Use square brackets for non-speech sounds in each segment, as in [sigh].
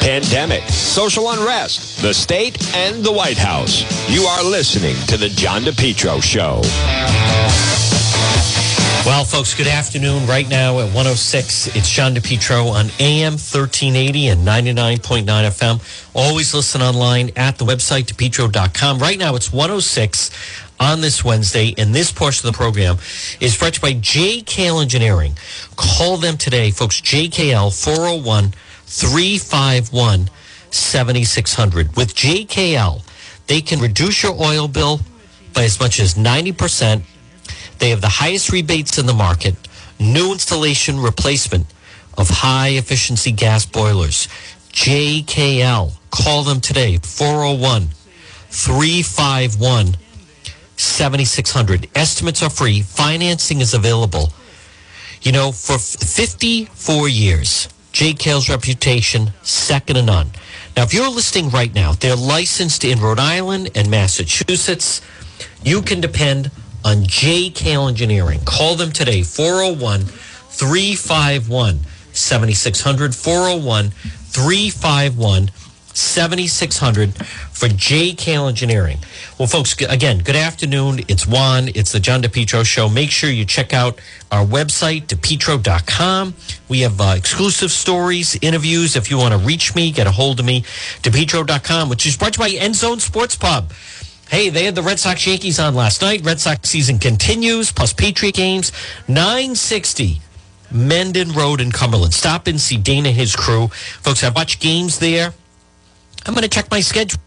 pandemic, social unrest, the state, and the White House. You are listening to The John DePetro Show. Well, folks, good afternoon. Right now at 106, it's John DePetro on AM 1380 and 99.9 FM. Always listen online at the website, depetro.com. Right now it's 106 on this Wednesday, and this portion of the program is brought to you by JKL Engineering. Call them today, folks. JKL 401 351 7600. With JKL, they can reduce your oil bill by as much as 90%. They have the highest rebates in the market, new installation replacement of high efficiency gas boilers. JKL. Call them today, 401 351 7600. Estimates are free, financing is available. You know, for 54 years, JKL's reputation, second to none. Now, if you're listening right now, they're licensed in Rhode Island and Massachusetts. You can depend on JKL Engineering. Call them today, 401 351 7600. 401 351 7600 for JKL Engineering. Well, folks, again, good afternoon. It's Juan. It's the John DePetro Show. Make sure you check out our website, depetro.com. We have uh, exclusive stories, interviews. If you want to reach me, get a hold of me, depetro.com, which is brought to you by End Zone Sports Pub. Hey, they had the Red Sox Yankees on last night. Red Sox season continues, plus Patriot games. 960 Mendon Road in Cumberland. Stop and see Dana, and his crew. Folks, I've watched games there. I'm going to check my schedule.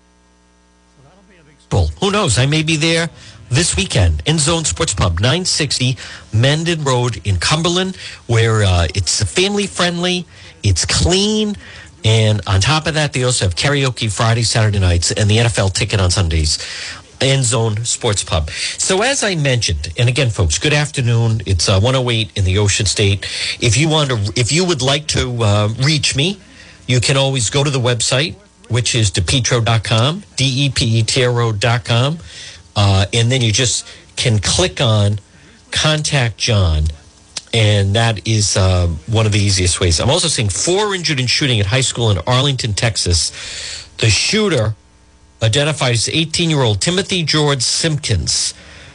Who knows? I may be there this weekend. End Zone Sports Pub, 960 Mendon Road in Cumberland, where uh, it's family friendly, it's clean. And on top of that, they also have karaoke Friday, Saturday nights, and the NFL ticket on Sundays. End Zone Sports Pub. So, as I mentioned, and again, folks, good afternoon. It's uh, 108 in the Ocean State. If you want to, if you would like to uh, reach me, you can always go to the website, which is depetro.com, D-E-P-E-T-R-O.com. Uh, and then you just can click on contact John. And that is uh, one of the easiest ways. I'm also seeing four injured in shooting at high school in Arlington, Texas. The shooter, identified as 18 year old Timothy George Simpkins,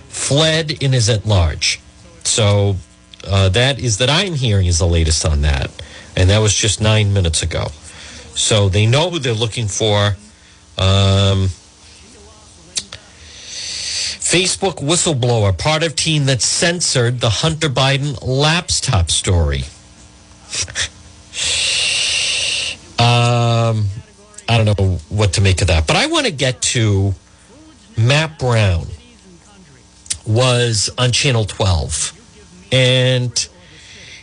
fled and is at large. So uh, that is that I'm hearing is the latest on that. And that was just nine minutes ago. So they know who they're looking for. Um, Facebook whistleblower, part of team that censored the Hunter Biden laptop story. [laughs] um, I don't know what to make of that, but I want to get to Matt Brown was on Channel 12, and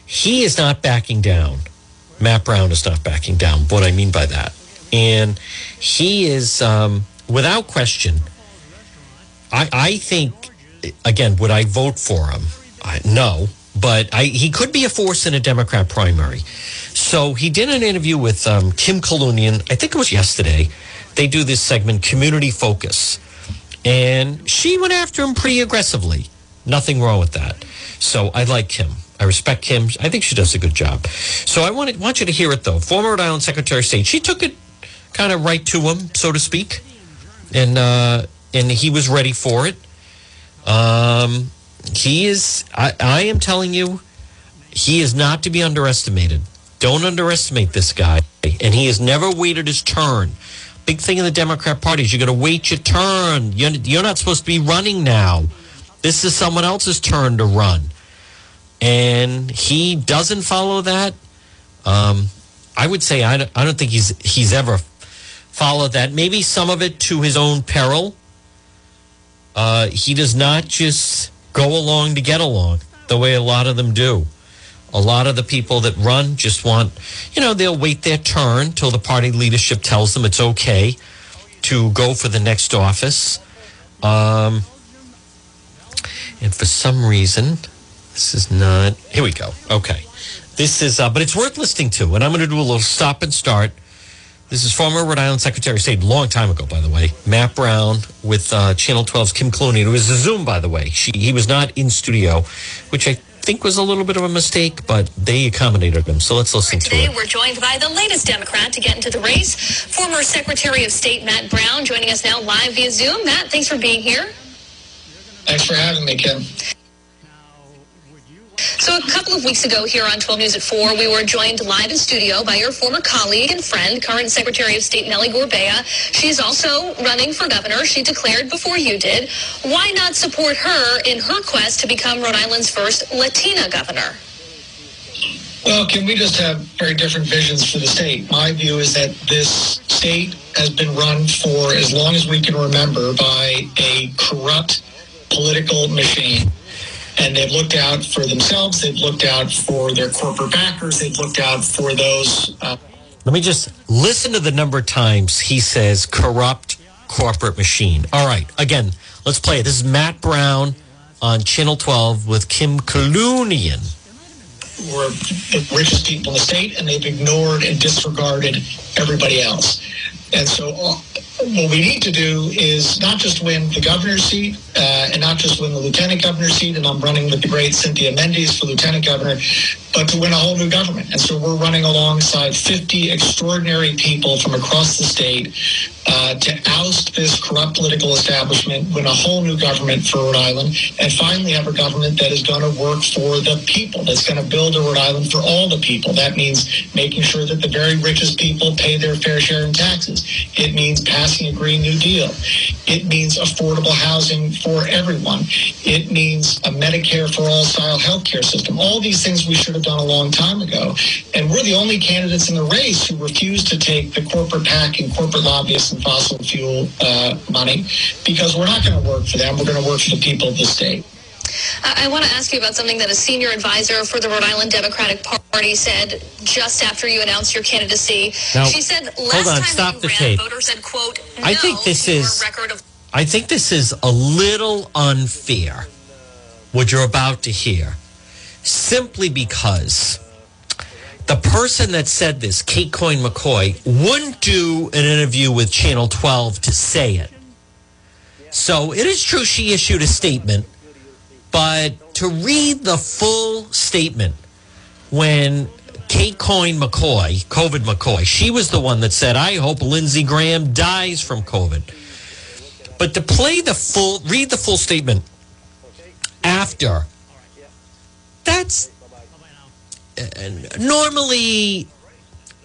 he is not backing down. Matt Brown is not backing down. What I mean by that, and he is um, without question. I, I think again, would I vote for him? I, no, but I, he could be a force in a Democrat primary. So he did an interview with um, Kim Kalunian. I think it was yesterday. They do this segment, Community Focus, and she went after him pretty aggressively. Nothing wrong with that. So I like Kim. I respect Kim. I think she does a good job. So I want, want you to hear it though. Former Rhode Island Secretary of State, she took it kind of right to him, so to speak, and uh, and he was ready for it. Um, he is. I, I am telling you, he is not to be underestimated. Don't underestimate this guy. And he has never waited his turn. Big thing in the Democrat Party is you're going to wait your turn. You're, you're not supposed to be running now. This is someone else's turn to run and he doesn't follow that, um, I would say I don't, I don't think he's he's ever followed that. Maybe some of it to his own peril. Uh, he does not just go along to get along the way a lot of them do. A lot of the people that run just want, you know, they'll wait their turn till the party leadership tells them it's okay to go for the next office. Um, and for some reason, this is not. Here we go. Okay. This is, uh, but it's worth listening to. And I'm going to do a little stop and start. This is former Rhode Island Secretary of State, a long time ago, by the way, Matt Brown with uh, Channel 12's Kim Kalunian. It was a Zoom, by the way. She, he was not in studio, which I think was a little bit of a mistake, but they accommodated him. So let's listen Today, to it. we're joined by the latest Democrat to get into the race, former Secretary of State Matt Brown, joining us now live via Zoom. Matt, thanks for being here. Thanks for having me, Kim. So a couple of weeks ago here on 12 News at 4, we were joined live in studio by your former colleague and friend, current Secretary of State Nellie Gorbea. She's also running for governor. She declared before you did. Why not support her in her quest to become Rhode Island's first Latina governor? Well, can we just have very different visions for the state? My view is that this state has been run for as long as we can remember by a corrupt political machine. And they've looked out for themselves. They've looked out for their corporate backers. They've looked out for those. Uh, Let me just listen to the number of times he says corrupt corporate machine. All right. Again, let's play it. This is Matt Brown on Channel 12 with Kim Kalunian. who are the richest people in the state, and they've ignored and disregarded everybody else. And so, uh, what we need to do is not just win the governor's seat, uh, and not just win the lieutenant governor's seat. And I'm running with the great Cynthia Mendes for lieutenant governor, but to win a whole new government. And so, we're running alongside 50 extraordinary people from across the state uh, to oust this corrupt political establishment, win a whole new government for Rhode Island, and finally have a government that is going to work for the people, that's going to build a Rhode Island for all the people. That means making sure that the very richest people pay their fair share in taxes. It means passing a Green New Deal. It means affordable housing for everyone. It means a Medicare for all style health care system. All these things we should have done a long time ago. And we're the only candidates in the race who refuse to take the corporate PAC and corporate lobbyists and fossil fuel uh, money because we're not going to work for them. We're going to work for the people of the state. I, I want to ask you about something that a senior advisor for the Rhode Island Democratic Party said just after you announced your candidacy. Now, she said last hold on, time stop that the you ran, tape. voters said, quote, I think this is- record of I think this is a little unfair, what you're about to hear, simply because the person that said this, Kate Coyne McCoy, wouldn't do an interview with Channel 12 to say it. So it is true she issued a statement, but to read the full statement when Kate Coyne McCoy, COVID McCoy, she was the one that said, I hope Lindsey Graham dies from COVID. But to play the full, read the full statement after, that's uh, normally,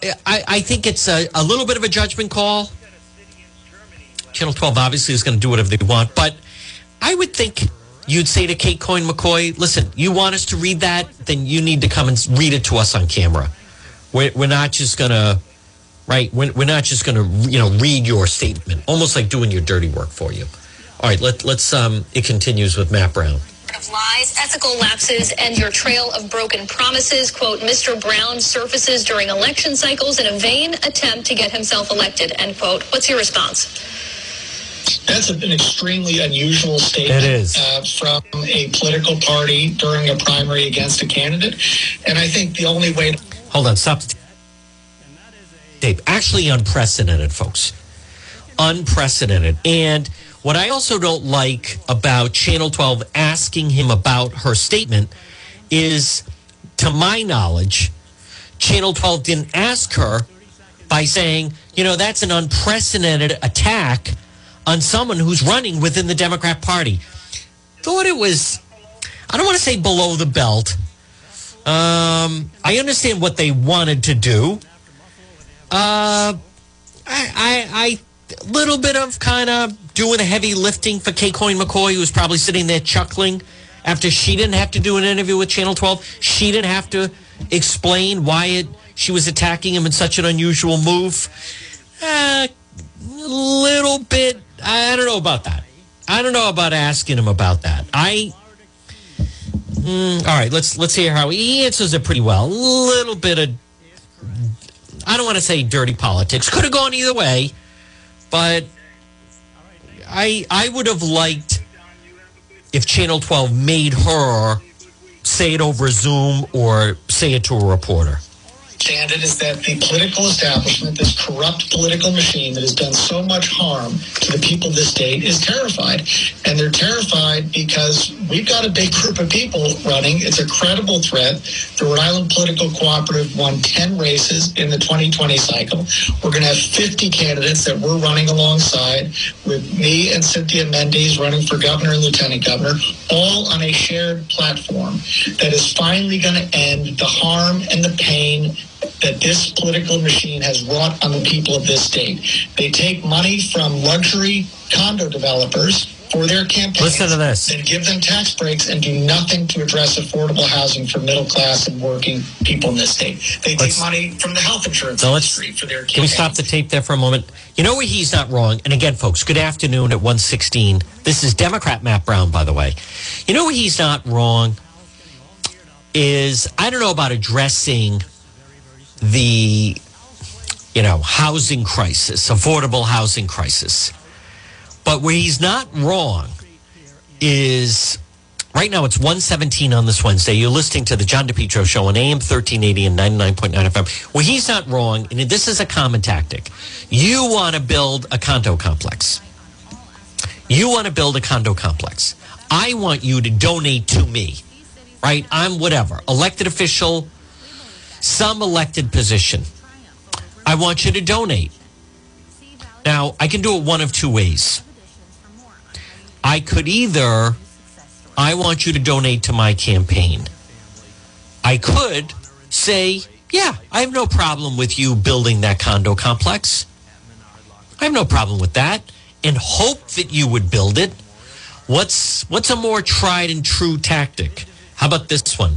I, I think it's a, a little bit of a judgment call. Channel 12 obviously is going to do whatever they want, but I would think you'd say to Kate Coyne McCoy, listen, you want us to read that? Then you need to come and read it to us on camera. We're, we're not just going to, right? We're, we're not just going to, you know, read your statement, almost like doing your dirty work for you. All right, let, let's, um, it continues with Matt Brown. Of lies, ethical lapses, and your trail of broken promises. Quote, Mr. Brown surfaces during election cycles in a vain attempt to get himself elected, end quote. What's your response? That's an extremely unusual statement It is. Uh, from a political party during a primary against a candidate. And I think the only way to Hold on, stop the tape. Actually, unprecedented, folks. Unprecedented. And what I also don't like about Channel 12 asking him about her statement is, to my knowledge, Channel 12 didn't ask her by saying, you know, that's an unprecedented attack on someone who's running within the Democrat Party. Thought it was, I don't want to say below the belt. Um, I understand what they wanted to do. Uh, I, I, I, little bit of kind of doing the heavy lifting for Kay Coyne McCoy, who was probably sitting there chuckling after she didn't have to do an interview with Channel 12. She didn't have to explain why it, she was attacking him in such an unusual move. Uh, a little bit. I don't know about that. I don't know about asking him about that. I. Mm, all right, let's let's hear how he answers it pretty well. A little bit of. I don't want to say dirty politics. Could have gone either way, but I I would have liked if Channel 12 made her say it over Zoom or say it to a reporter. It is that the political establishment, this corrupt political machine that has done so much harm to the people of this state, is terrified. And they're terrified because we've got a big group of people running. It's a credible threat. The Rhode Island Political Cooperative won 10 races in the 2020 cycle. We're going to have 50 candidates that we're running alongside with me and Cynthia Mendes running for governor and lieutenant governor, all on a shared platform that is finally going to end the harm and the pain that this political machine has wrought on the people of this state. They take money from luxury condo developers for their campaigns. Listen to this. And give them tax breaks and do nothing to address affordable housing for middle class and working people in this state. They take Let's- money from the health insurance So let's- industry for their campaigns. Can we stop the tape there for a moment? You know where he's not wrong? And again, folks, good afternoon at 116. This is Democrat Matt Brown, by the way. You know where he's not wrong? Is I don't know about addressing the, you know, housing crisis, affordable housing crisis. But where he's not wrong is right now it's 117 on this Wednesday. You're listening to the John DePetro show on AM 1380 and 99.9 FM. Well, he's not wrong, and this is a common tactic. You want to build a condo complex. You want to build a condo complex. I want you to donate to me, right? I'm whatever, elected official, some elected position. I want you to donate. Now, I can do it one of two ways. I could either, I want you to donate to my campaign. I could say, yeah, I have no problem with you building that condo complex. I have no problem with that and hope that you would build it. What's what's a more tried and true tactic? How about this one?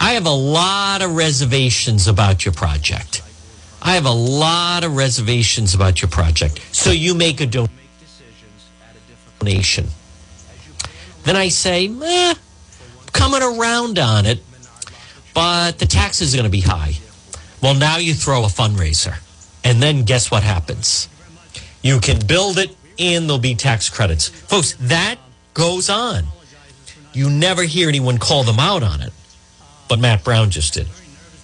I have a lot of reservations about your project. I have a lot of reservations about your project. So you make a donation. Then I say, eh, coming around on it, but the taxes are going to be high. Well, now you throw a fundraiser. And then guess what happens? You can build it and there'll be tax credits. Folks, that goes on. You never hear anyone call them out on it. But Matt Brown just did.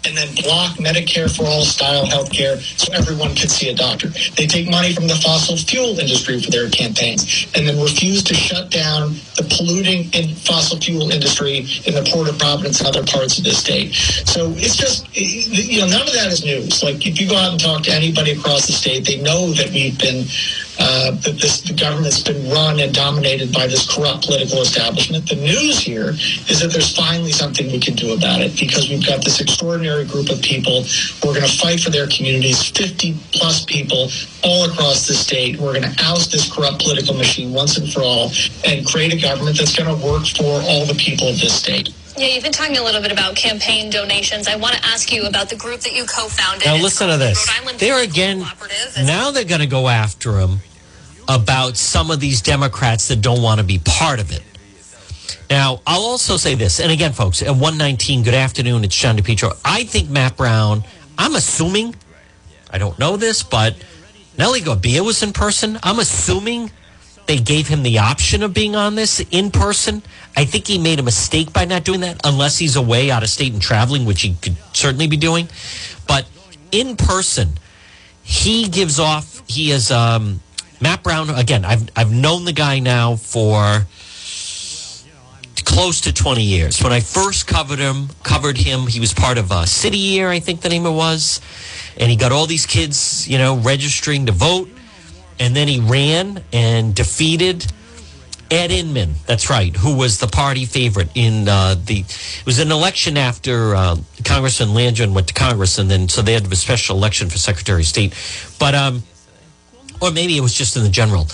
and then block Medicare for all style health care so everyone can see a doctor. They take money from the fossil fuel industry for their campaigns and then refuse to shut down the polluting in fossil fuel industry in the Port of Providence and other parts of this state. So it's just, you know, none of that is news. Like if you go out and talk to anybody across the state, they know that we've been, uh, that this the government's been run and dominated by this corrupt political establishment. The news here is that there's finally something we can do about it because we've got this extraordinary group of people who are going to fight for their communities, 50 plus people all across the state. We're going to oust this corrupt political machine once and for all and create a government that's going to work for all the people of this state. Yeah, you've been talking a little bit about campaign donations. I want to ask you about the group that you co-founded. Now listen to this. They're again, now they're going to go after him about some of these Democrats that don't want to be part of it. Now, I'll also say this, and again, folks, at 119, good afternoon, it's John DePetro. I think Matt Brown, I'm assuming, I don't know this, but Nellie Gorbea was in person. I'm assuming they gave him the option of being on this in person. I think he made a mistake by not doing that, unless he's away out of state and traveling, which he could certainly be doing. But in person, he gives off. He is um, Matt Brown. Again, I've I've known the guy now for close to 20 years. When I first covered him, covered him, he was part of uh, City Year, I think the name it was, and he got all these kids, you know, registering to vote, and then he ran and defeated Ed Inman. That's right, who was the party favorite in uh, the. It was an election after uh, Congressman Langevin went to Congress, and then so they had a special election for Secretary of State, but um, or maybe it was just in the general,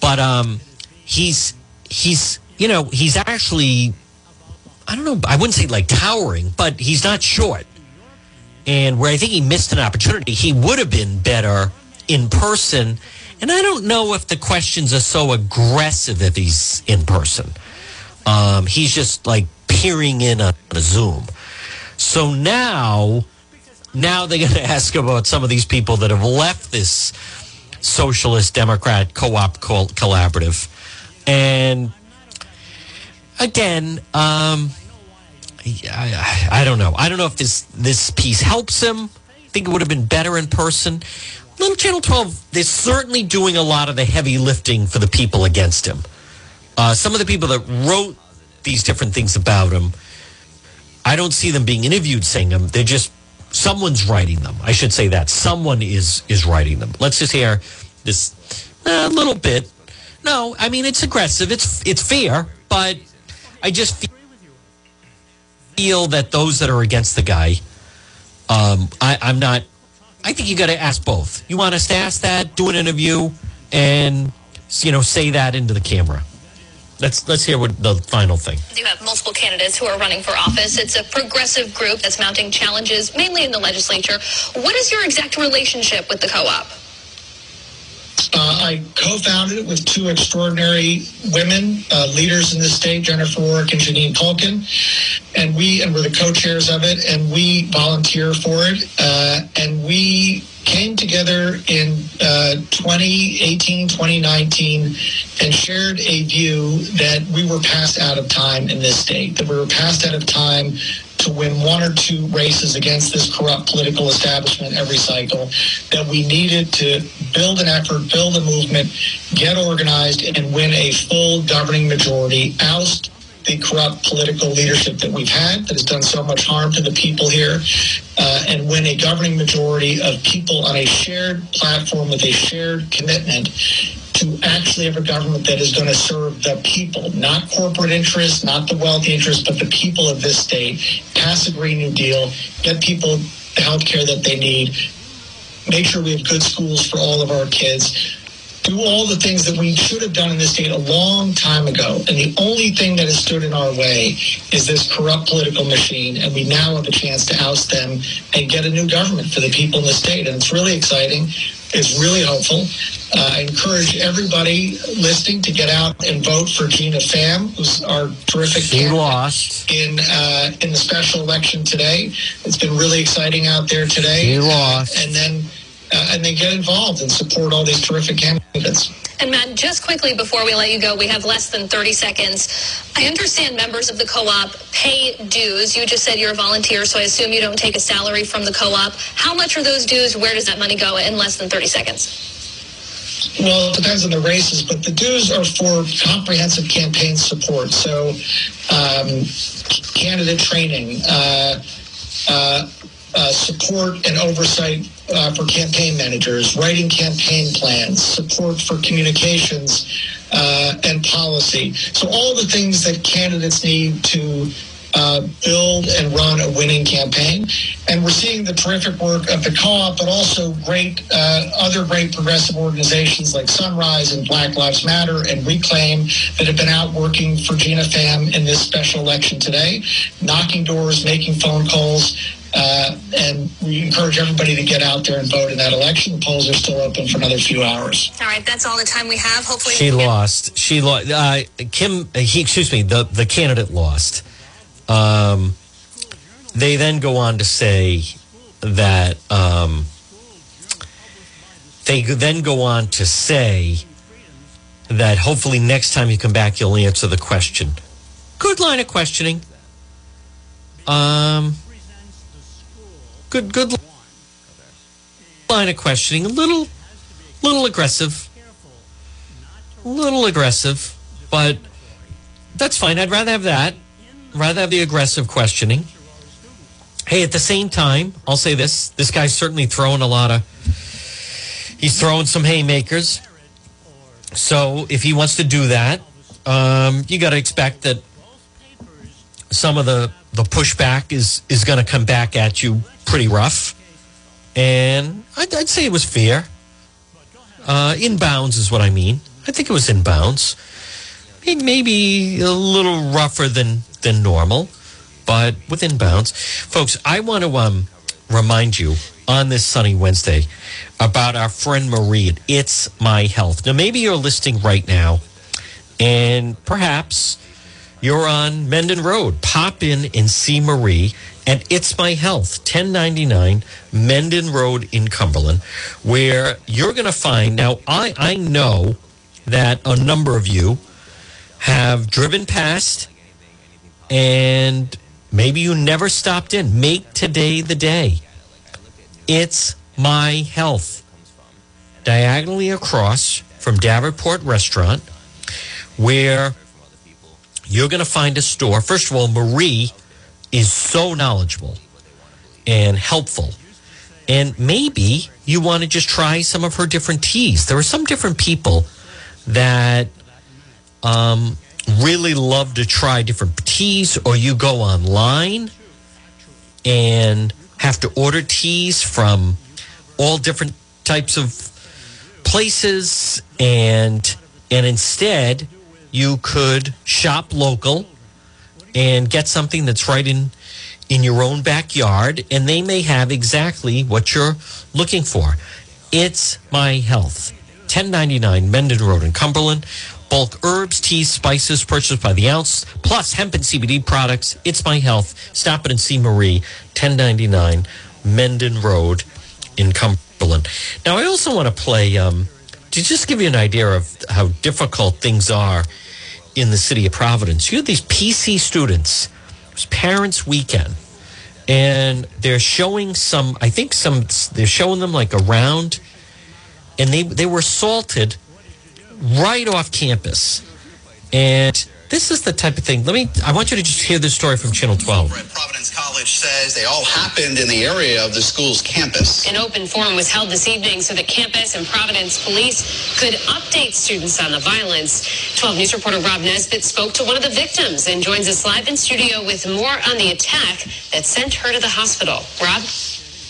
but um, he's he's you know he's actually I don't know I wouldn't say like towering, but he's not short, and where I think he missed an opportunity, he would have been better in person. And I don't know if the questions are so aggressive if he's in person. Um, he's just like peering in on a Zoom. So now, now they're going [laughs] to ask about some of these people that have left this socialist Democrat co-op collaborative, and again, um, I, I don't know. I don't know if this this piece helps him. I think it would have been better in person. Little Channel 12, they're certainly doing a lot of the heavy lifting for the people against him. Uh, some of the people that wrote these different things about him, I don't see them being interviewed saying them. They're just someone's writing them. I should say that someone is is writing them. Let's just hear this a little bit. No, I mean it's aggressive. It's it's fair, but I just feel feel that those that are against the guy, um, I, I'm not. I think you got to ask both. You want us to ask that, do an interview, and you know say that into the camera. Let's let's hear what the final thing. You have multiple candidates who are running for office. It's a progressive group that's mounting challenges, mainly in the legislature. What is your exact relationship with the co-op? Uh, I co-founded it with two extraordinary women, uh, leaders in the state, Jennifer Rourke and Jeanine Calkin, and we and we're the co-chairs of it, and we volunteer for it, uh, and we came together in uh, 2018, 2019, and shared a view that we were past out of time in this state, that we were past out of time to win one or two races against this corrupt political establishment every cycle, that we needed to build an effort, build a movement, get organized, and win a full governing majority, oust the corrupt political leadership that we've had that has done so much harm to the people here uh, and win a governing majority of people on a shared platform with a shared commitment to actually have a government that is going to serve the people, not corporate interests, not the wealthy interests, but the people of this state. Pass a Green New Deal, get people the health care that they need, make sure we have good schools for all of our kids do all the things that we should have done in this state a long time ago. And the only thing that has stood in our way is this corrupt political machine. And we now have a chance to oust them and get a new government for the people in the state. And it's really exciting. It's really hopeful. Uh, I encourage everybody listening to get out and vote for Geena Pham, who's our terrific She lost. in uh, in the special election today. It's been really exciting out there today. She lost. And then uh, and then get involved and support all these terrific candidates. And Matt, just quickly before we let you go, we have less than 30 seconds. I understand members of the co-op pay dues. You just said you're a volunteer, so I assume you don't take a salary from the co-op. How much are those dues? Where does that money go in less than 30 seconds? Well, it depends on the races, but the dues are for comprehensive campaign support. So, um, candidate training, uh, uh, uh, support and oversight uh, for campaign managers, writing campaign plans, support for communications uh, and policy. So, all the things that candidates need to uh, build and run a winning campaign. And we're seeing the terrific work of the co-op, but also great uh, other great progressive organizations like Sunrise and Black Lives Matter and Reclaim that have been out working for Geena Pham in this special election today, knocking doors, making phone calls. Uh, and we encourage everybody to get out there and vote in that election. The polls are still open for another few hours. All right, that's all the time we have. Hopefully, She can- lost. She lost. Uh, Kim, uh, he, excuse me, the, the candidate lost. Um, they then go on to say that um, they then go on to say that hopefully next time you come back, you'll answer the question. Good line of questioning. Um, good, good line of questioning. A little, little aggressive a little aggressive, but that's fine. I'd rather have that. Rather have the aggressive questioning. Hey, at the same time, I'll say this: this guy's certainly throwing a lot of. He's throwing some haymakers. So if he wants to do that, um, you got to expect that some of the the pushback is is going to come back at you pretty rough, and I'd, I'd say it was fair. Uh, in bounds is what I mean. I think it was in bounds. It maybe a little rougher than than normal, but within bounds. Folks, I want to um, remind you on this sunny Wednesday about our friend Marie. It's My Health. Now, maybe you're listening right now, and perhaps you're on Mendon Road. Pop in and see Marie and It's My Health, 1099 Mendon Road in Cumberland, where you're going to find. Now, I, I know that a number of you have driven past and Maybe you never stopped in. Make today the day. It's My Health. Diagonally across from Davenport Restaurant, where you're going to find a store. First of all, Marie is so knowledgeable and helpful. And maybe you want to just try some of her different teas. There are some different people that um, really love to try different teas, or you go online and have to order teas from all different types of places and and instead you could shop local and get something that's right in in your own backyard and they may have exactly what you're looking for. It's my health. 1099 mendon road in cumberland. Bulk herbs teas spices purchased by the ounce plus hemp and cbd products. It's my health. Stop it and see marie. 1099 mendon road in cumberland. Now i also want to play um, to just give you an idea of how difficult things are in the city of Providence. You have these PC students, it's Parents Weekend, and they're showing some, I think some, they're showing them like around, and they, they were assaulted right off campus. And this is the type of thing. Let me, I want you to just hear this story from Channel 12. Providence College says they all happened in the area of the school's campus. An open forum was held this evening so that campus and Providence police could update students on the violence. 12 News reporter Rob Nesbitt spoke to one of the victims and joins us live in studio with more on the attack that sent her to the hospital. Rob?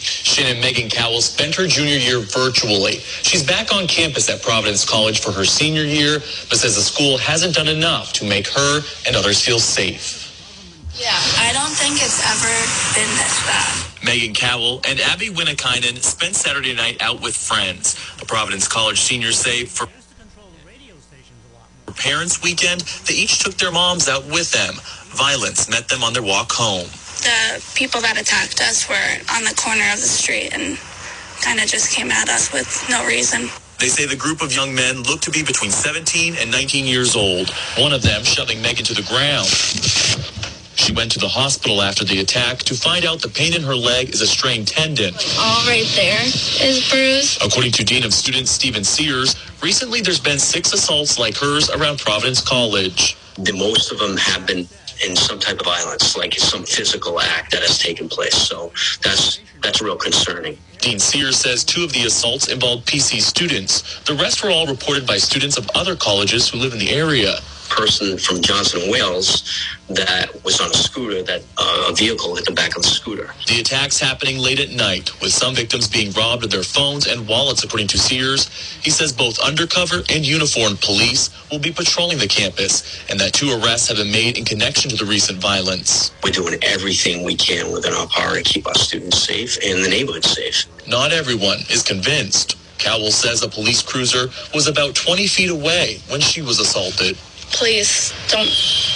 Shannon Megan Cowell spent her junior year virtually. She's back on campus at Providence College for her senior year, but says the school hasn't done enough to make her and others feel safe. Yeah, I don't think it's ever been this bad. Megan Cowell and Abby Winnikainen spent Saturday night out with friends. The Providence College seniors say for Parents Weekend, they each took their moms out with them. Violence met them on their walk home. The people that attacked us were on the corner of the street and kind of just came at us with no reason. They say the group of young men looked to be between 17 and 19 years old, one of them shoving Megan to the ground. She went to the hospital after the attack to find out the pain in her leg is a strained tendon. All right there is bruised. According to Dean of Students Stephen Sears, recently there's been six assaults like hers around Providence College. The most of them have been in some type of violence, like some physical act that has taken place. So that's that's real concerning. Dean Sears says two of the assaults involved PC students. The rest were all reported by students of other colleges who live in the area person from Johnson Wales that was on a scooter that uh, a vehicle hit the back of the scooter. The attacks happening late at night, with some victims being robbed of their phones and wallets, according to Sears. He says both undercover and uniformed police will be patrolling the campus, and that two arrests have been made in connection to the recent violence. We're doing everything we can within our power to keep our students safe and the neighborhood safe. Not everyone is convinced. Cowell says a police cruiser was about 20 feet away when she was assaulted police don't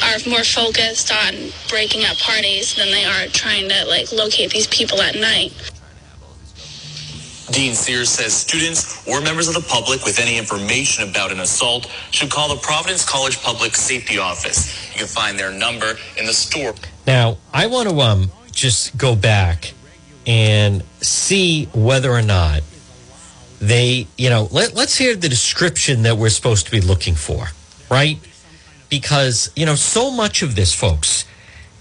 are more focused on breaking up parties than they are trying to like locate these people at night. Dean Sears says students or members of the public with any information about an assault should call the Providence College Public Safety Office. You can find their number in the store. Now, I want to um, just go back and see whether or not they, you know, let, let's hear the description that we're supposed to be looking for, right? Because, you know, so much of this, folks,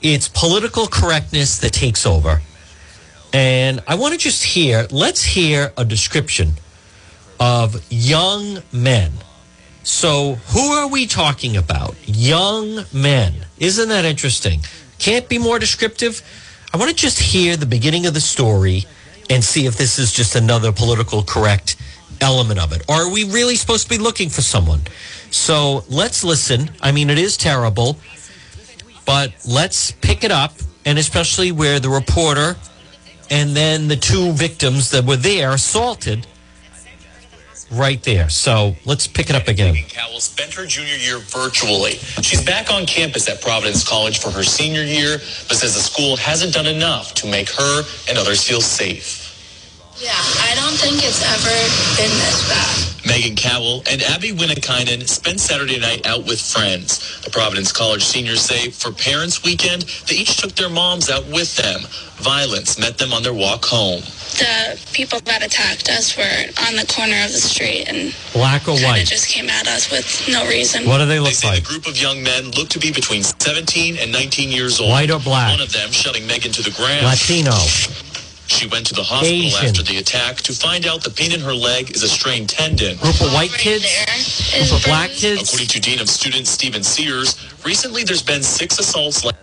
it's political correctness that takes over. And I want to just hear, let's hear a description of young men. So, who are we talking about? Young men. Isn't that interesting? Can't be more descriptive. I want to just hear the beginning of the story and see if this is just another political correct element of it. Or are we really supposed to be looking for someone? So let's listen. I mean, it is terrible, but let's pick it up, and especially where the reporter and then the two victims that were there assaulted right there. So let's pick it up again. Cowell spent her junior year virtually. She's back on campus at Providence College for her senior year, but says the school hasn't done enough to make her and others feel safe. Yeah, I don't think it's ever been this bad. Megan Cowell and Abby Winnikainen spent Saturday night out with friends. The Providence College seniors say for Parents Weekend, they each took their moms out with them. Violence met them on their walk home. The people that attacked us were on the corner of the street and Black or white? just came at us with no reason. What do they They look say like? the group of young men looked to be between 17 and 19 years old. White or black? One of them shoving Megan to the ground. Latino. She went to the hospital Asian. after the attack to find out the pain in her leg is a strained tendon. Group of white kids? there is Group of black kids? According to Dean of Students Stephen Sears, recently there's been six assaults like,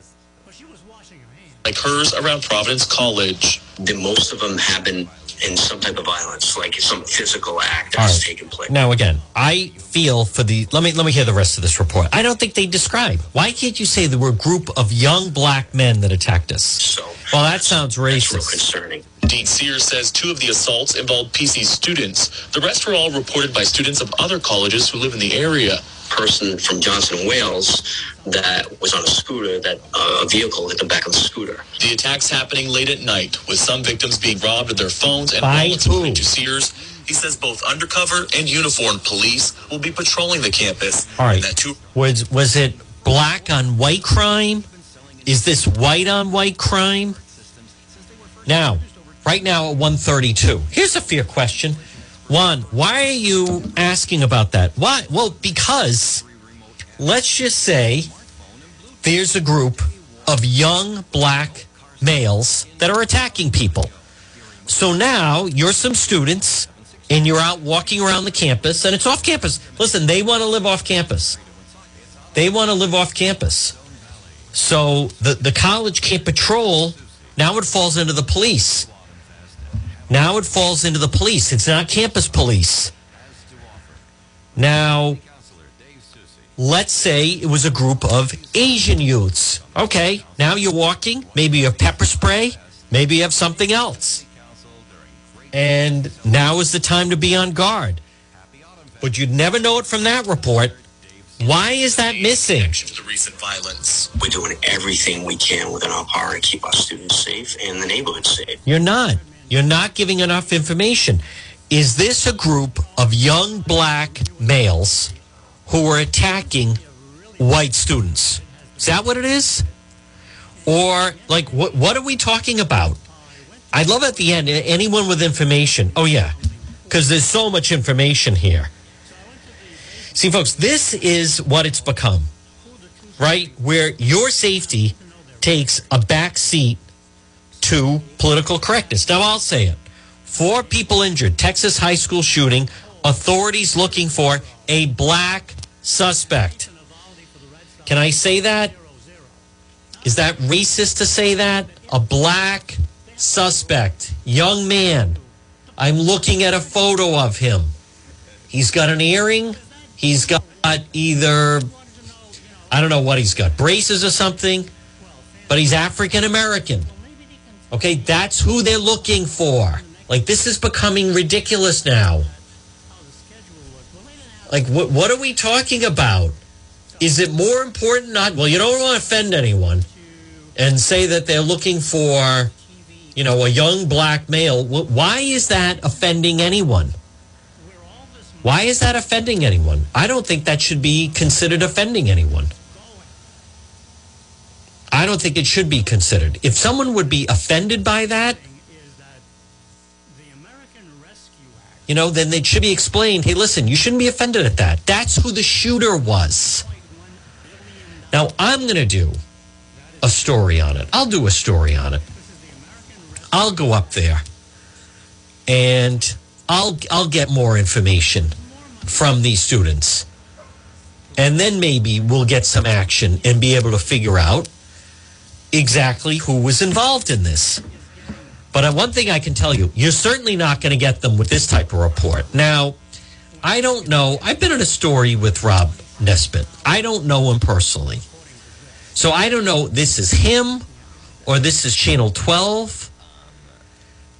like hers around Providence College. The, most of them have been in some type of violence, like some physical act that has right. taken place. Now again, I feel for the let me let me hear the rest of this report. I don't think they describe. Why can't you say there were a group of young black men that attacked us? So Well, that sounds that's real concerning. Dean Sears says two of the assaults involved PC students. The rest were all reported by students of other colleges who live in the area. Person from Johnson, Wales, that was on a scooter. That uh, a vehicle hit the back of the scooter. The attacks happening late at night, with some victims being robbed of their phones and By wallets, who? according to Sears. He says both undercover and uniformed police will be patrolling the campus. All right. And that two Was was it black on white crime? Is this white on white crime? Now, right now at 132. Here's a fair question. One, why are you asking about that? Why? Well, because let's just say there's a group of young black males that are attacking people. So now you're some students and you're out walking around the campus and it's off campus. Listen, they want to live off campus. They want to live off campus. So the, the college can't patrol. Now it falls into the police. Now it falls into the police. It's not campus police. Now, let's say it was a group of Asian youths. Okay, now you're walking. Maybe you have pepper spray. Maybe you have something else. And now is the time to be on guard. But you'd never know it from that report. Why is that missing? the recent violence. We're doing everything we can within our power to keep our students safe and the neighborhood safe. You're not. You're not giving enough information. Is this a group of young black males who are attacking white students? Is that what it is? Or like what what are we talking about? I love at the end anyone with information. Oh yeah. Cuz there's so much information here. See folks, this is what it's become. Right? Where your safety takes a back seat to political correctness. Now, I'll say it. Four people injured, Texas high school shooting, authorities looking for a black suspect. Can I say that? Is that racist to say that? A black suspect, young man. I'm looking at a photo of him. He's got an earring. He's got either, I don't know what he's got, braces or something, but he's African American. Okay, that's who they're looking for. Like this is becoming ridiculous now. Like what what are we talking about? Is it more important not well, you don't want to offend anyone and say that they're looking for you know, a young black male. Why is that offending anyone? Why is that offending anyone? I don't think that should be considered offending anyone. I don't think it should be considered. If someone would be offended by that, you know, then it should be explained hey, listen, you shouldn't be offended at that. That's who the shooter was. Now, I'm going to do a story on it. I'll do a story on it. I'll go up there and I'll I'll get more information from these students. And then maybe we'll get some action and be able to figure out exactly who was involved in this. But uh, one thing I can tell you, you're certainly not going to get them with this type of report. Now, I don't know. I've been in a story with Rob Nesbitt. I don't know him personally. So I don't know this is him or this is Channel 12.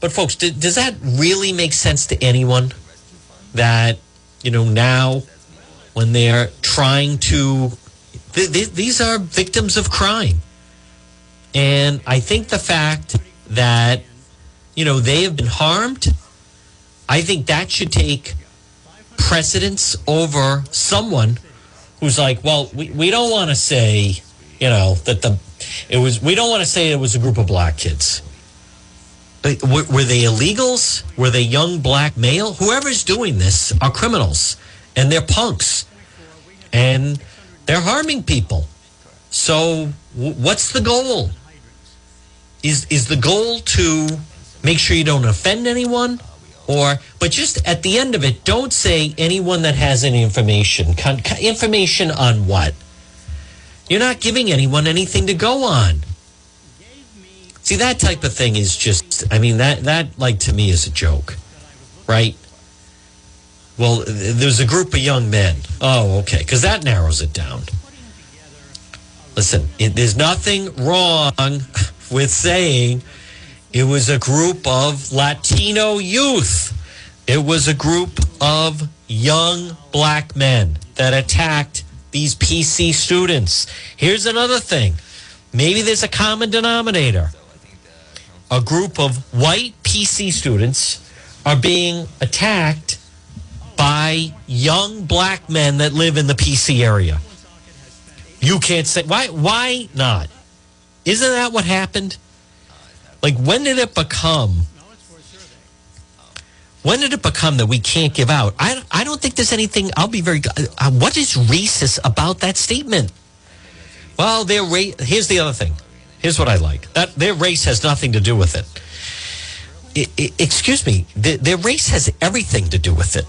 But folks, does that really make sense to anyone that, you know, now when they're trying to th- th- these are victims of crime. And I think the fact that, you know, they have been harmed, I think that should take precedence over someone who's like, well, we, we don't want to say, you know, that the it was we don't want to say it was a group of black kids. Were, were they illegals? Were they young black male? Whoever's doing this are criminals and they're punks and they're harming people. So, what's the goal? Is is the goal to make sure you don't offend anyone, or but just at the end of it, don't say anyone that has any information. Con, con- information on what? You're not giving anyone anything to go on. See that type of thing is just. I mean that that like to me is a joke, right? Well, there's a group of young men. Oh, okay, because that narrows it down. Listen, it, there's nothing wrong with saying it was a group of Latino youth. It was a group of young black men that attacked these PC students. Here's another thing maybe there's a common denominator. A group of white PC students are being attacked by young black men that live in the PC area. You can't say why why not? Isn't that what happened? Like when did it become when did it become that we can't give out? I, I don't think there's anything. I'll be very. Uh, what is racist about that statement? Well, their race. Here's the other thing. Here's what I like. That their race has nothing to do with it. I- I- excuse me. Their, their race has everything to do with it.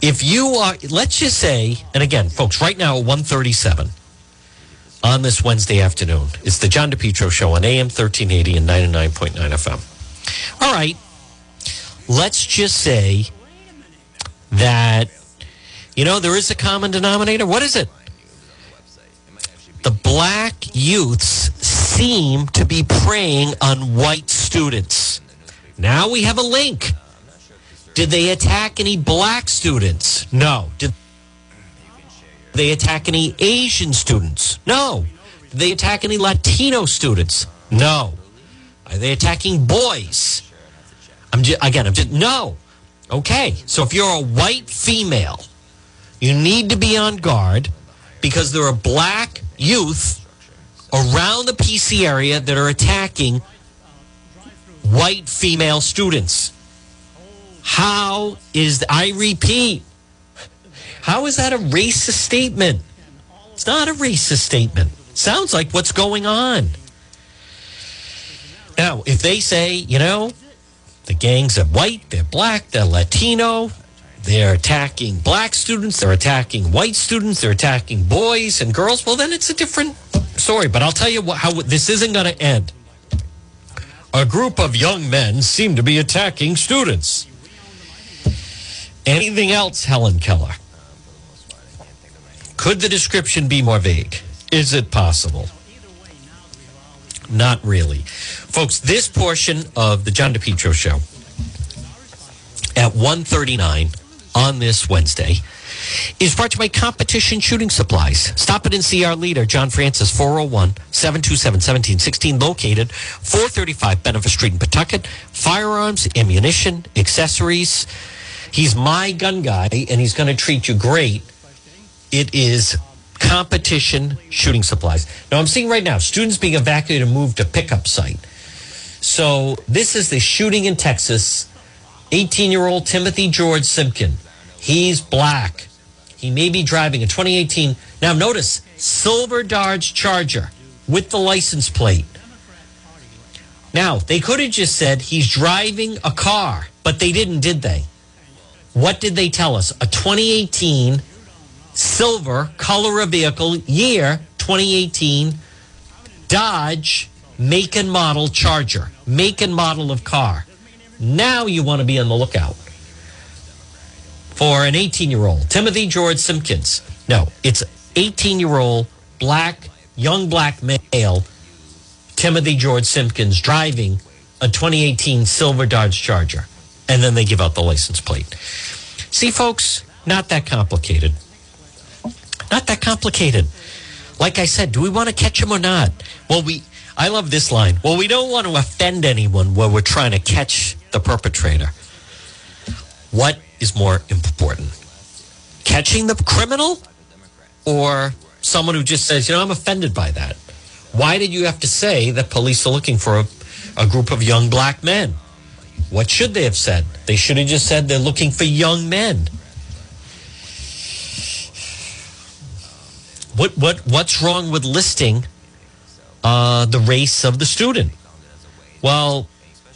If you are, let's just say, and again, folks, right now at 137 on this Wednesday afternoon, it's the John DePetro Show on AM 1380 and 99.9 FM. All right. Let's just say that you know there is a common denominator. What is it? The black youths seem to be preying on white students. Now we have a link. Did they attack any black students? No. Did they attack any asian students no did they attack any latino students no are they attacking boys I'm just, again, I'm just, no. Okay. So if you're a white female, you need to be on guard because there are black youth around the PC area that are attacking white female students. How is, I repeat, how is that a racist statement? It's not a racist statement. Sounds like what's going on. Now, if they say, you know, the gangs are white, they're black, they're Latino. They're attacking black students, they're attacking white students, they're attacking boys and girls. Well, then it's a different story. But I'll tell you what, how this isn't going to end. A group of young men seem to be attacking students. Anything else, Helen Keller? Could the description be more vague? Is it possible? Not really. Folks, this portion of the John DePetro show at 139 on this Wednesday is brought to you by Competition Shooting Supplies. Stop it and see our leader, John Francis, 401 727 1716, located 435 Benefit Street in Pawtucket. Firearms, ammunition, accessories. He's my gun guy, and he's going to treat you great. It is competition shooting supplies. Now, I'm seeing right now students being evacuated and moved to pickup site. So, this is the shooting in Texas. 18 year old Timothy George Simpkin. He's black. He may be driving a 2018. Now, notice silver Dodge Charger with the license plate. Now, they could have just said he's driving a car, but they didn't, did they? What did they tell us? A 2018 silver color of vehicle year 2018 Dodge make and model Charger, make and model of car. Now you want to be on the lookout for an 18 year old Timothy George Simpkins. No, it's 18 year old black, young black male Timothy George Simpkins driving a 2018 silver Dodge Charger. And then they give out the license plate. See, folks, not that complicated. Not that complicated. Like I said, do we want to catch him or not? Well, we. I love this line. Well, we don't want to offend anyone when we're trying to catch the perpetrator. What is more important? Catching the criminal or someone who just says, you know, I'm offended by that? Why did you have to say that police are looking for a, a group of young black men? What should they have said? They should have just said they're looking for young men. What what what's wrong with listing uh, the race of the student? Well,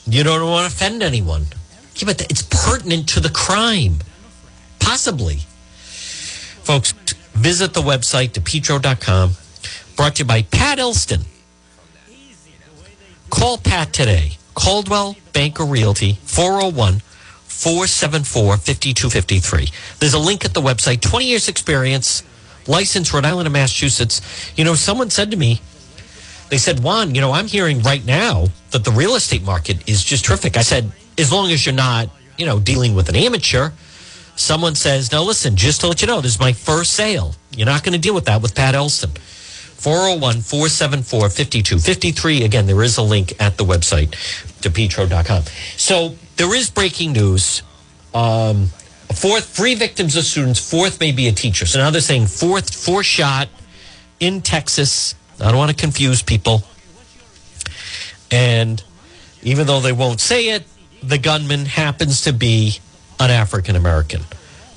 you don't want to offend anyone. Yeah, but it's pertinent to the crime. Possibly. Folks, visit the website, depetro.com. Brought to you by Pat Elston. Call Pat today. Coldwell Banker Realty, 401 474 5253. There's a link at the website. 20 years experience, licensed Rhode Island and Massachusetts. You know, someone said to me, they said, Juan, you know, I'm hearing right now that the real estate market is just terrific. I said, as long as you're not, you know, dealing with an amateur. Someone says, no, listen, just to let you know, this is my first sale. You're not going to deal with that with Pat Elston. 401 474 5253. Again, there is a link at the website, depetro.com. So there is breaking news. Um, fourth, three victims of students, fourth may be a teacher. So now they're saying fourth, four shot in Texas. I don't want to confuse people. And even though they won't say it, the gunman happens to be an African American.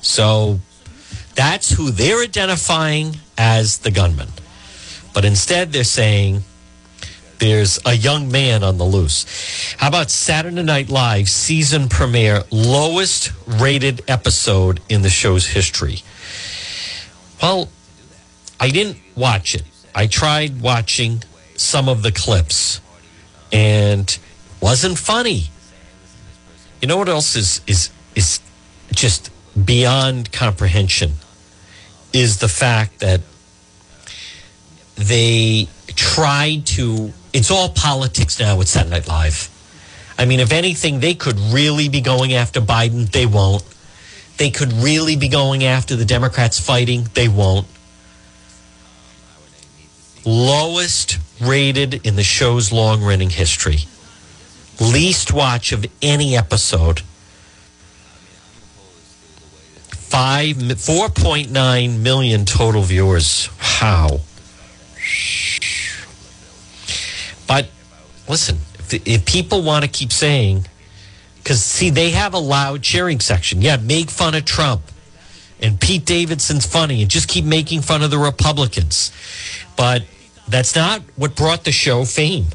So that's who they're identifying as the gunman. But instead, they're saying there's a young man on the loose. How about Saturday Night Live season premiere, lowest rated episode in the show's history? Well, I didn't watch it. I tried watching some of the clips and wasn't funny. You know what else is is is just beyond comprehension is the fact that they tried to it's all politics now with Saturday Night Live. I mean, if anything, they could really be going after Biden. They won't. They could really be going after the Democrats fighting. They won't. Lowest rated in the show's long running history. Least watch of any episode. Five, 4.9 million total viewers. Wow. But listen, if, if people want to keep saying, because see, they have a loud cheering section. Yeah, make fun of Trump. And Pete Davidson's funny and just keep making fun of the Republicans. But that's not what brought the show fame.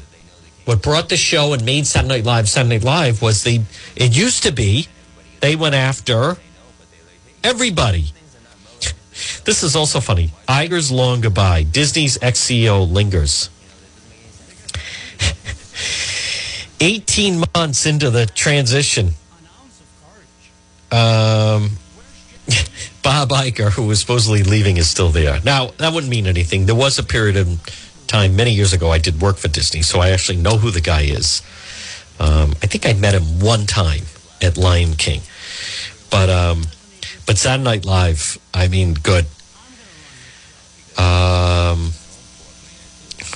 What brought the show and made Saturday Night Live Saturday Night Live was the, it used to be, they went after everybody. This is also funny. Iger's long goodbye. Disney's ex CEO lingers. 18 months into the transition, um, [laughs] Bob Iger, who was supposedly leaving, is still there. Now, that wouldn't mean anything. There was a period of time many years ago I did work for Disney, so I actually know who the guy is. Um, I think I met him one time at Lion King. But um, but Saturday Night Live, I mean, good. Um,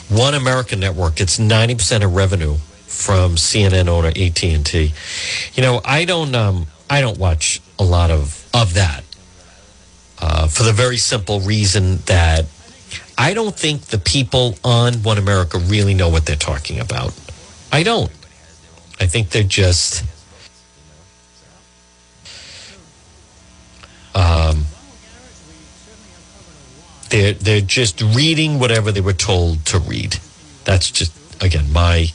one American network ninety percent of revenue from CNN owner AT and T. You know, I don't um, I don't watch a lot of of that uh, for the very simple reason that I don't think the people on One America really know what they're talking about. I don't. I think they're just um, they're they're just reading whatever they were told to read. That's just again my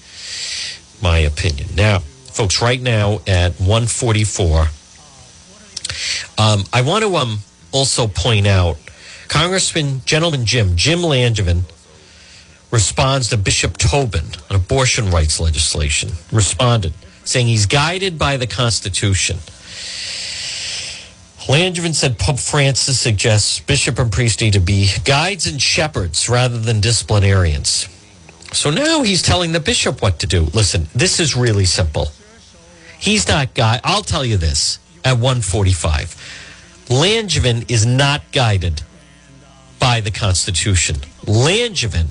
my opinion. Now, folks, right now at 144, um, I want to um, also point out Congressman Gentleman Jim, Jim Langevin, responds to Bishop Tobin on abortion rights legislation. Responded, saying he's guided by the Constitution. Langevin said Pope Francis suggests bishop and priest need to be guides and shepherds rather than disciplinarians. So now he's telling the bishop what to do. Listen, this is really simple. He's not guy. I'll tell you this at 145. Langevin is not guided by the Constitution. Langevin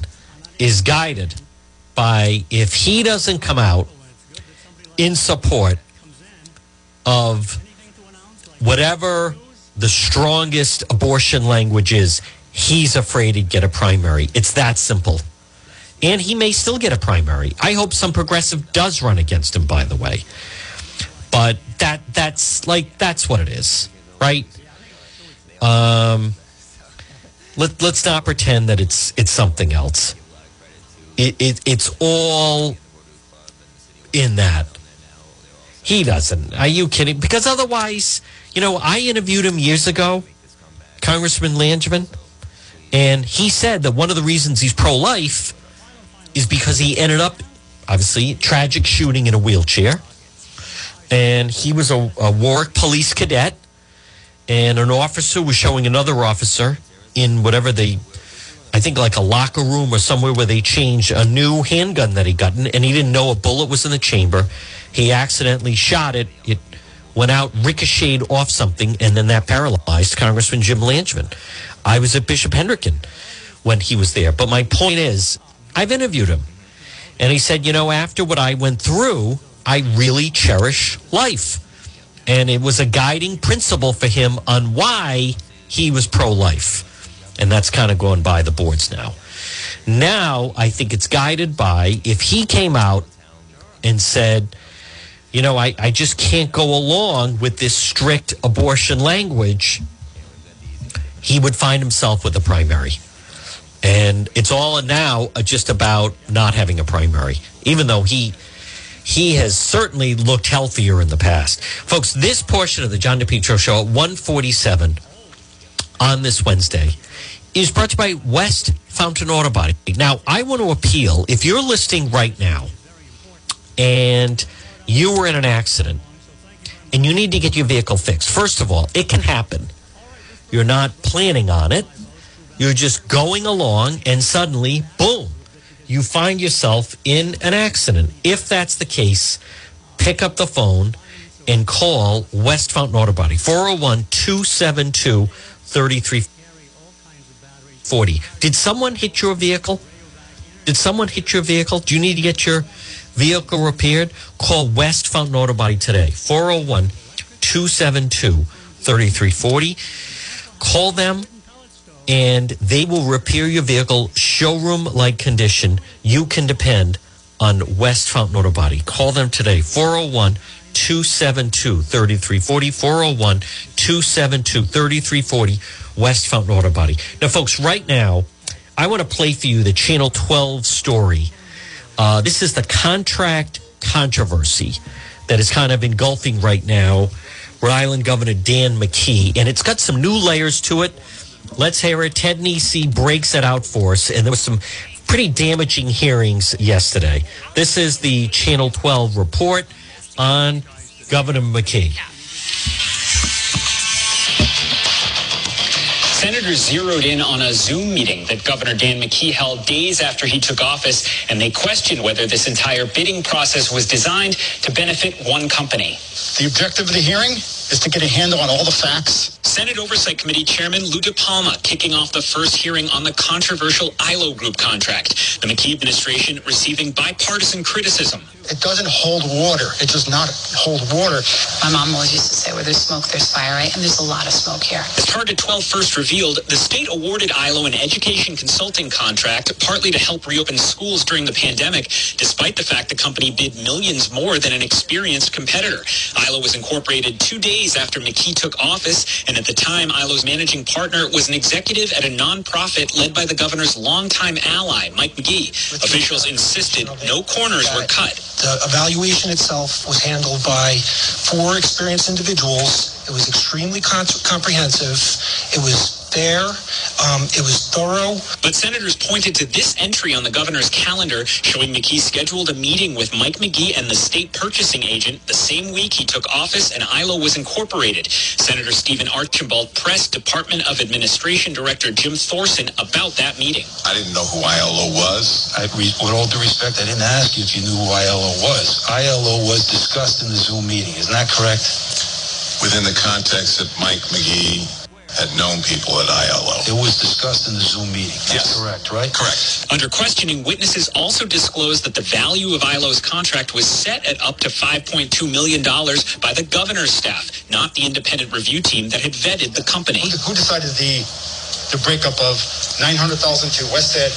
is guided by if he doesn't come out in support of whatever the strongest abortion language is, he's afraid he'd get a primary. It's that simple. And he may still get a primary. I hope some progressive does run against him, by the way. But that that's like that's what it is, right? Um let, let's not pretend that it's it's something else. It, it it's all in that. He doesn't. Are you kidding? Because otherwise, you know, I interviewed him years ago, Congressman Langevin, and he said that one of the reasons he's pro life is because he ended up, obviously, tragic shooting in a wheelchair. And he was a, a Warwick police cadet, and an officer was showing another officer in whatever they, I think like a locker room or somewhere where they changed a new handgun that he gotten, and he didn't know a bullet was in the chamber. He accidentally shot it. It went out, ricocheted off something, and then that paralyzed Congressman Jim Langevin. I was at Bishop Hendricken when he was there. But my point is, I've interviewed him. And he said, you know, after what I went through, I really cherish life. And it was a guiding principle for him on why he was pro life. And that's kind of going by the boards now. Now, I think it's guided by if he came out and said, you know, I, I just can't go along with this strict abortion language, he would find himself with a primary. And it's all now uh, just about not having a primary, even though he he has certainly looked healthier in the past. Folks, this portion of the John DePetro show at 147 on this Wednesday is brought to you by West Fountain Auto Body. Now, I want to appeal if you're listening right now and you were in an accident and you need to get your vehicle fixed. First of all, it can happen. You're not planning on it. You're just going along and suddenly, boom, you find yourself in an accident. If that's the case, pick up the phone and call West Fountain Auto Body, 401 272 3340. Did someone hit your vehicle? Did someone hit your vehicle? Do you need to get your vehicle repaired? Call West Fountain Auto Body today, 401 272 3340. Call them and they will repair your vehicle showroom like condition. You can depend on West Fountain Auto Body. Call them today, 401 272 3340. 401 272 3340, West Fountain Auto Body. Now, folks, right now, I want to play for you the Channel 12 story. Uh, this is the contract controversy that is kind of engulfing right now Rhode Island Governor Dan McKee, and it's got some new layers to it. Let's hear it. Ted Nesi breaks it out for us, and there was some pretty damaging hearings yesterday. This is the Channel 12 report on Governor McKee. Senators zeroed in on a Zoom meeting that Governor Dan McKee held days after he took office, and they questioned whether this entire bidding process was designed to benefit one company. The objective of the hearing is to get a handle on all the facts. Senate Oversight Committee Chairman Lou DiPalma kicking off the first hearing on the controversial ILO Group contract. The McKee administration receiving bipartisan criticism. It doesn't hold water. It does not hold water. My mom always used to say, where there's smoke, there's fire, right? And there's a lot of smoke here. As Target 12 first revealed, the state awarded ILO an education consulting contract, partly to help reopen schools during the pandemic, despite the fact the company bid millions more than an experienced competitor. ILO was incorporated two days after McKee took office, and at the time, ILO's managing partner was an executive at a nonprofit led by the governor's longtime ally, Mike Magee. Officials insisted no corners were cut. The evaluation itself was handled by four experienced individuals. It was extremely comprehensive. It was fair. Um, it was thorough. But senators pointed to this entry on the governor's calendar showing McKee scheduled a meeting with Mike Magee and the state purchasing agent the same week he took office and ILO was incorporated. Senator Stephen Archambault pressed Department of Administration Director Jim Thorsen about that meeting. I didn't know who ILO was. I, with all due respect, I didn't ask you if you knew who ILO was. ILO was discussed in the Zoom meeting. Isn't that correct? Within the context of Mike Magee had known people at ILO. It was discussed in the Zoom meeting. That's correct, right? Correct. Under questioning, witnesses also disclosed that the value of ILO's contract was set at up to $5.2 million by the governor's staff, not the independent review team that had vetted the company. Who, who decided the the breakup of 900,000 to WestEd?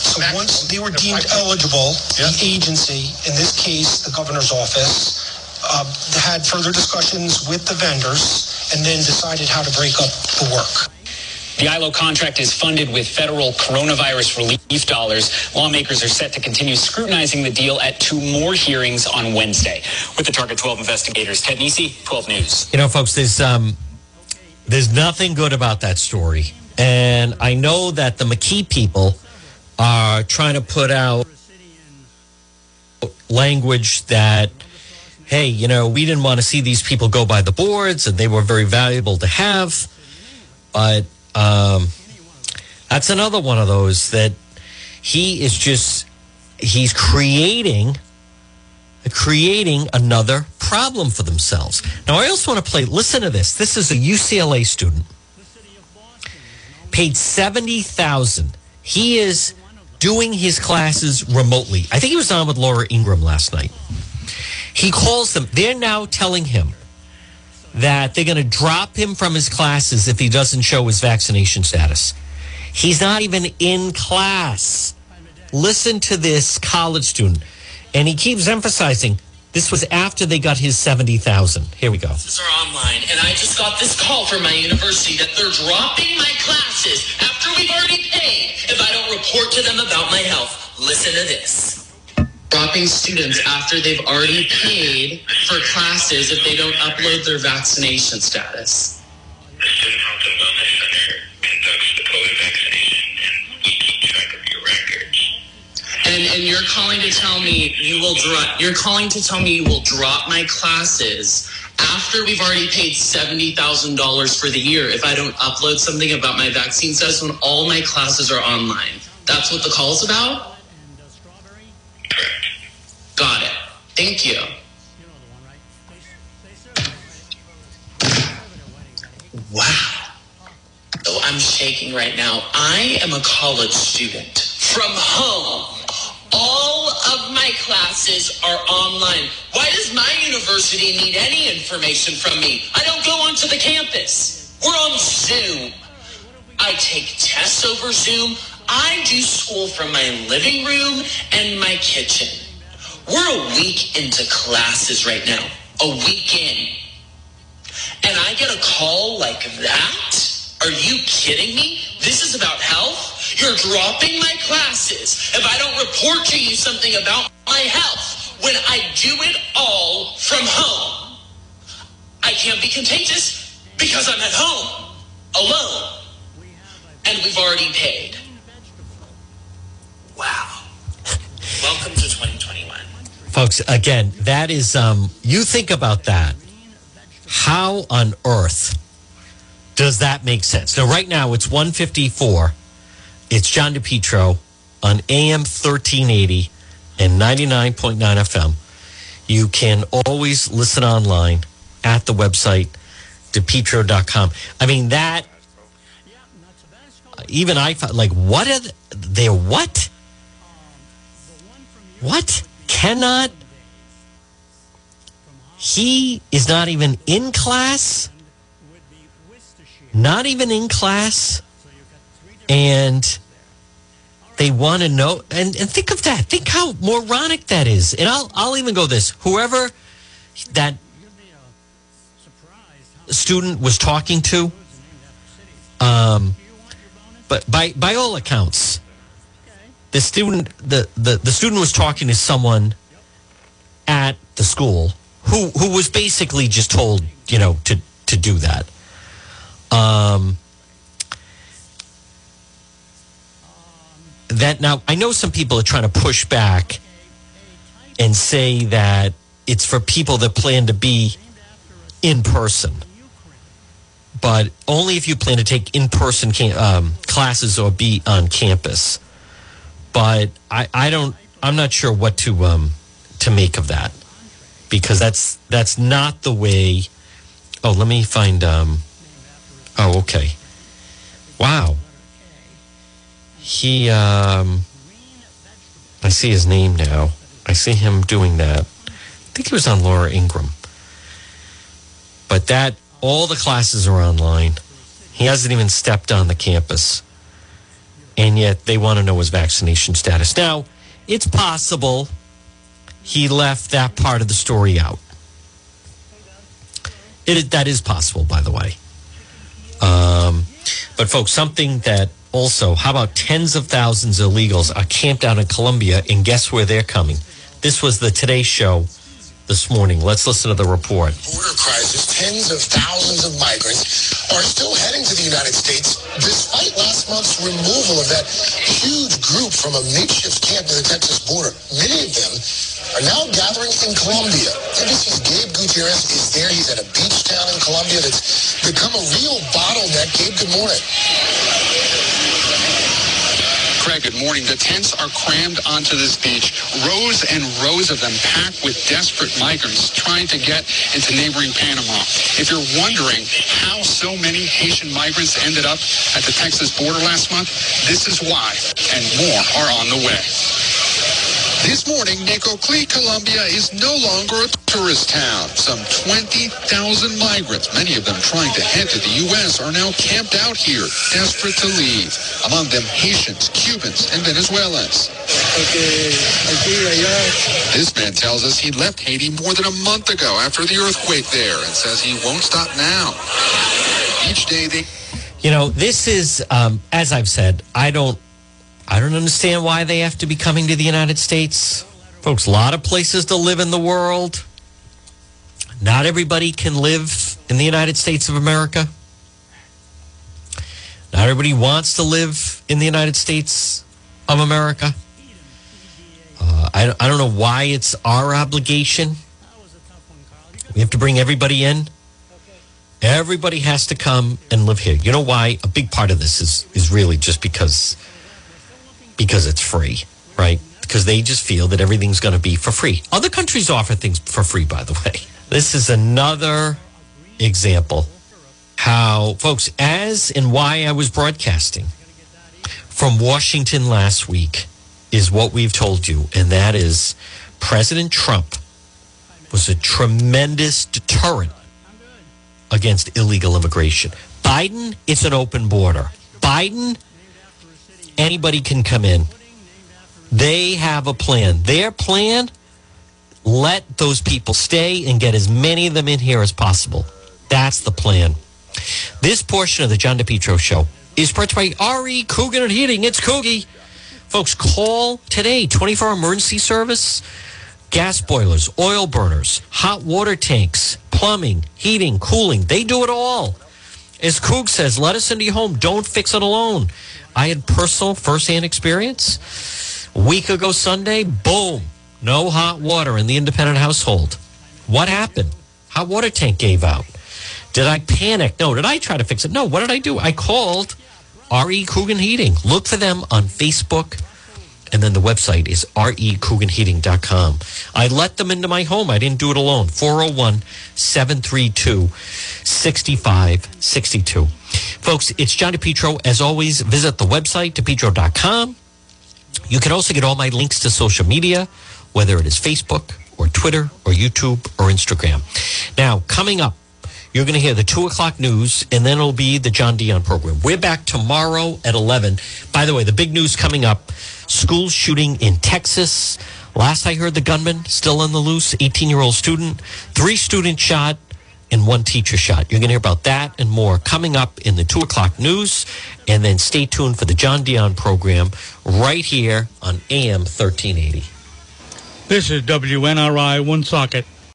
So once they were deemed eligible, the agency, in this case, the governor's office, uh, had further discussions with the vendors and then decided how to break up the work. The ILO contract is funded with federal coronavirus relief dollars. Lawmakers are set to continue scrutinizing the deal at two more hearings on Wednesday. With the Target 12 investigators, Ted Nesi, 12 News. You know, folks, there's um, there's nothing good about that story, and I know that the McKee people are trying to put out language that, hey, you know, we didn't want to see these people go by the boards, and they were very valuable to have, but um, that's another one of those that he is just he's creating creating another problem for themselves. Now, I also want to play, listen to this. This is a UCLA student, paid 70000 He is doing his classes remotely. I think he was on with Laura Ingraham last night. He calls them, they're now telling him that they're going to drop him from his classes if he doesn't show his vaccination status. He's not even in class. Listen to this college student. And he keeps emphasizing this was after they got his 70,000. Here we go. Classes are online, and I just got this call from my university that they're dropping my classes after we've already paid if I don't report to them about my health. Listen to this. Dropping students after they've already paid for classes if they don't upload their vaccination status. The Student Health and Wellness Center conducts the COVID vaccination, and we keep track of your records. And and you're calling to tell me you will drop. You're calling to tell me you will drop my classes after we've already paid seventy thousand dollars for the year if I don't upload something about my vaccine status when all my classes are online. That's what the call's about. Got it. Thank you. Wow. So I'm shaking right now. I am a college student from home. All of my classes are online. Why does my university need any information from me? I don't go onto the campus. We're on Zoom. I take tests over Zoom. I do school from my living room and my kitchen. We're a week into classes right now. A week in. And I get a call like that? Are you kidding me? This is about health? You're dropping my classes if I don't report to you something about my health when I do it all from home. I can't be contagious because I'm at home alone. And we've already paid. Wow. [laughs] Welcome to 2021. Folks, again, that is, um, you think about that. How on earth does that make sense? Now, right now, it's 154. It's John DePetro on AM 1380 and 99.9 FM. You can always listen online at the website, depetro.com. I mean, that, even I like, what are they, what? What? Cannot he is not even in class not even in class and they want to know and, and think of that. Think how moronic that is. And I'll, I'll even go this. Whoever that student was talking to um, but by by all accounts the student the, the, the student was talking to someone at the school who who was basically just told you know to to do that. Um that now i know some people are trying to push back and say that it's for people that plan to be in person. But only if you plan to take in-person cam- um, classes or be on campus but I, I don't i'm not sure what to um to make of that because that's that's not the way oh let me find um Oh, okay. Wow. He, um, I see his name now. I see him doing that. I think he was on Laura Ingraham. But that, all the classes are online. He hasn't even stepped on the campus. And yet they want to know his vaccination status. Now, it's possible he left that part of the story out. It, that is possible, by the way. Um, but, folks, something that also, how about tens of thousands of illegals are camped out in Colombia, and guess where they're coming? This was the Today Show this morning. Let's listen to the report. Border crisis, tens of thousands of migrants are still heading to the United States despite last month's removal of that huge group from a makeshift camp near the Texas border. Many of them are now gathering in Colombia. NBC's Gabe Gutierrez is there. He's at a beach town in Colombia that's become a real bottleneck. Gabe, good morning. Craig, good morning. The tents are crammed onto this beach, rows and rows of them packed with desperate migrants trying to get into neighboring Panama. If you're wondering how so many Haitian migrants ended up at the Texas border last month, this is why, and more are on the way. This morning, Necoclí, Colombia is no longer a tourist town. Some 20,000 migrants, many of them trying to head to the U.S., are now camped out here, desperate to leave. Among them, Haitians, Cubans, and Venezuelans. This man tells us he left Haiti more than a month ago after the earthquake there and says he won't stop now. Each day they... You know, this is, um, as I've said, I don't I don't understand why they have to be coming to the United States. Folks, a lot of places to live in the world. Not everybody can live in the United States of America. Not everybody wants to live in the United States of America. Uh, I, I don't know why it's our obligation. We have to bring everybody in. Everybody has to come and live here. You know why? A big part of this is is really just because because it's free, right? Because they just feel that everything's going to be for free. Other countries offer things for free, by the way. [laughs] This is another example how, folks, as and why I was broadcasting from Washington last week is what we've told you, and that is President Trump was a tremendous deterrent against illegal immigration. Biden, it's an open border. Biden, anybody can come in. They have a plan. Their plan, let those people stay and get as many of them in here as possible. That's the plan. This portion of the John DePetro show is brought to you by RE Coogan and Heating. It's Coogie. Folks, call today, 24 hour emergency service, gas boilers, oil burners, hot water tanks, plumbing, heating, cooling. They do it all. As Coog says, let us into your home. Don't fix it alone. I had personal firsthand experience. A week ago Sunday, boom, no hot water in the independent household. What happened? Hot water tank gave out. Did I panic? No. Did I try to fix it? No. What did I do? I called RE Coogan Heating. Look for them on Facebook. And then the website is recooganheating.com. I let them into my home. I didn't do it alone. 401 732 6562. Folks, it's John DePetro. As always, visit the website, depetro.com. You can also get all my links to social media, whether it is Facebook or Twitter or YouTube or Instagram. Now, coming up, you're going to hear the two o'clock news, and then it'll be the John Dion program. We're back tomorrow at 11. By the way, the big news coming up school shooting in Texas. Last I heard, the gunman still on the loose, 18 year old student, three students shot, and one teacher shot. You're going to hear about that and more coming up in the two o'clock news. And then stay tuned for the John Dion program right here on AM 1380. This is WNRI Woonsocket.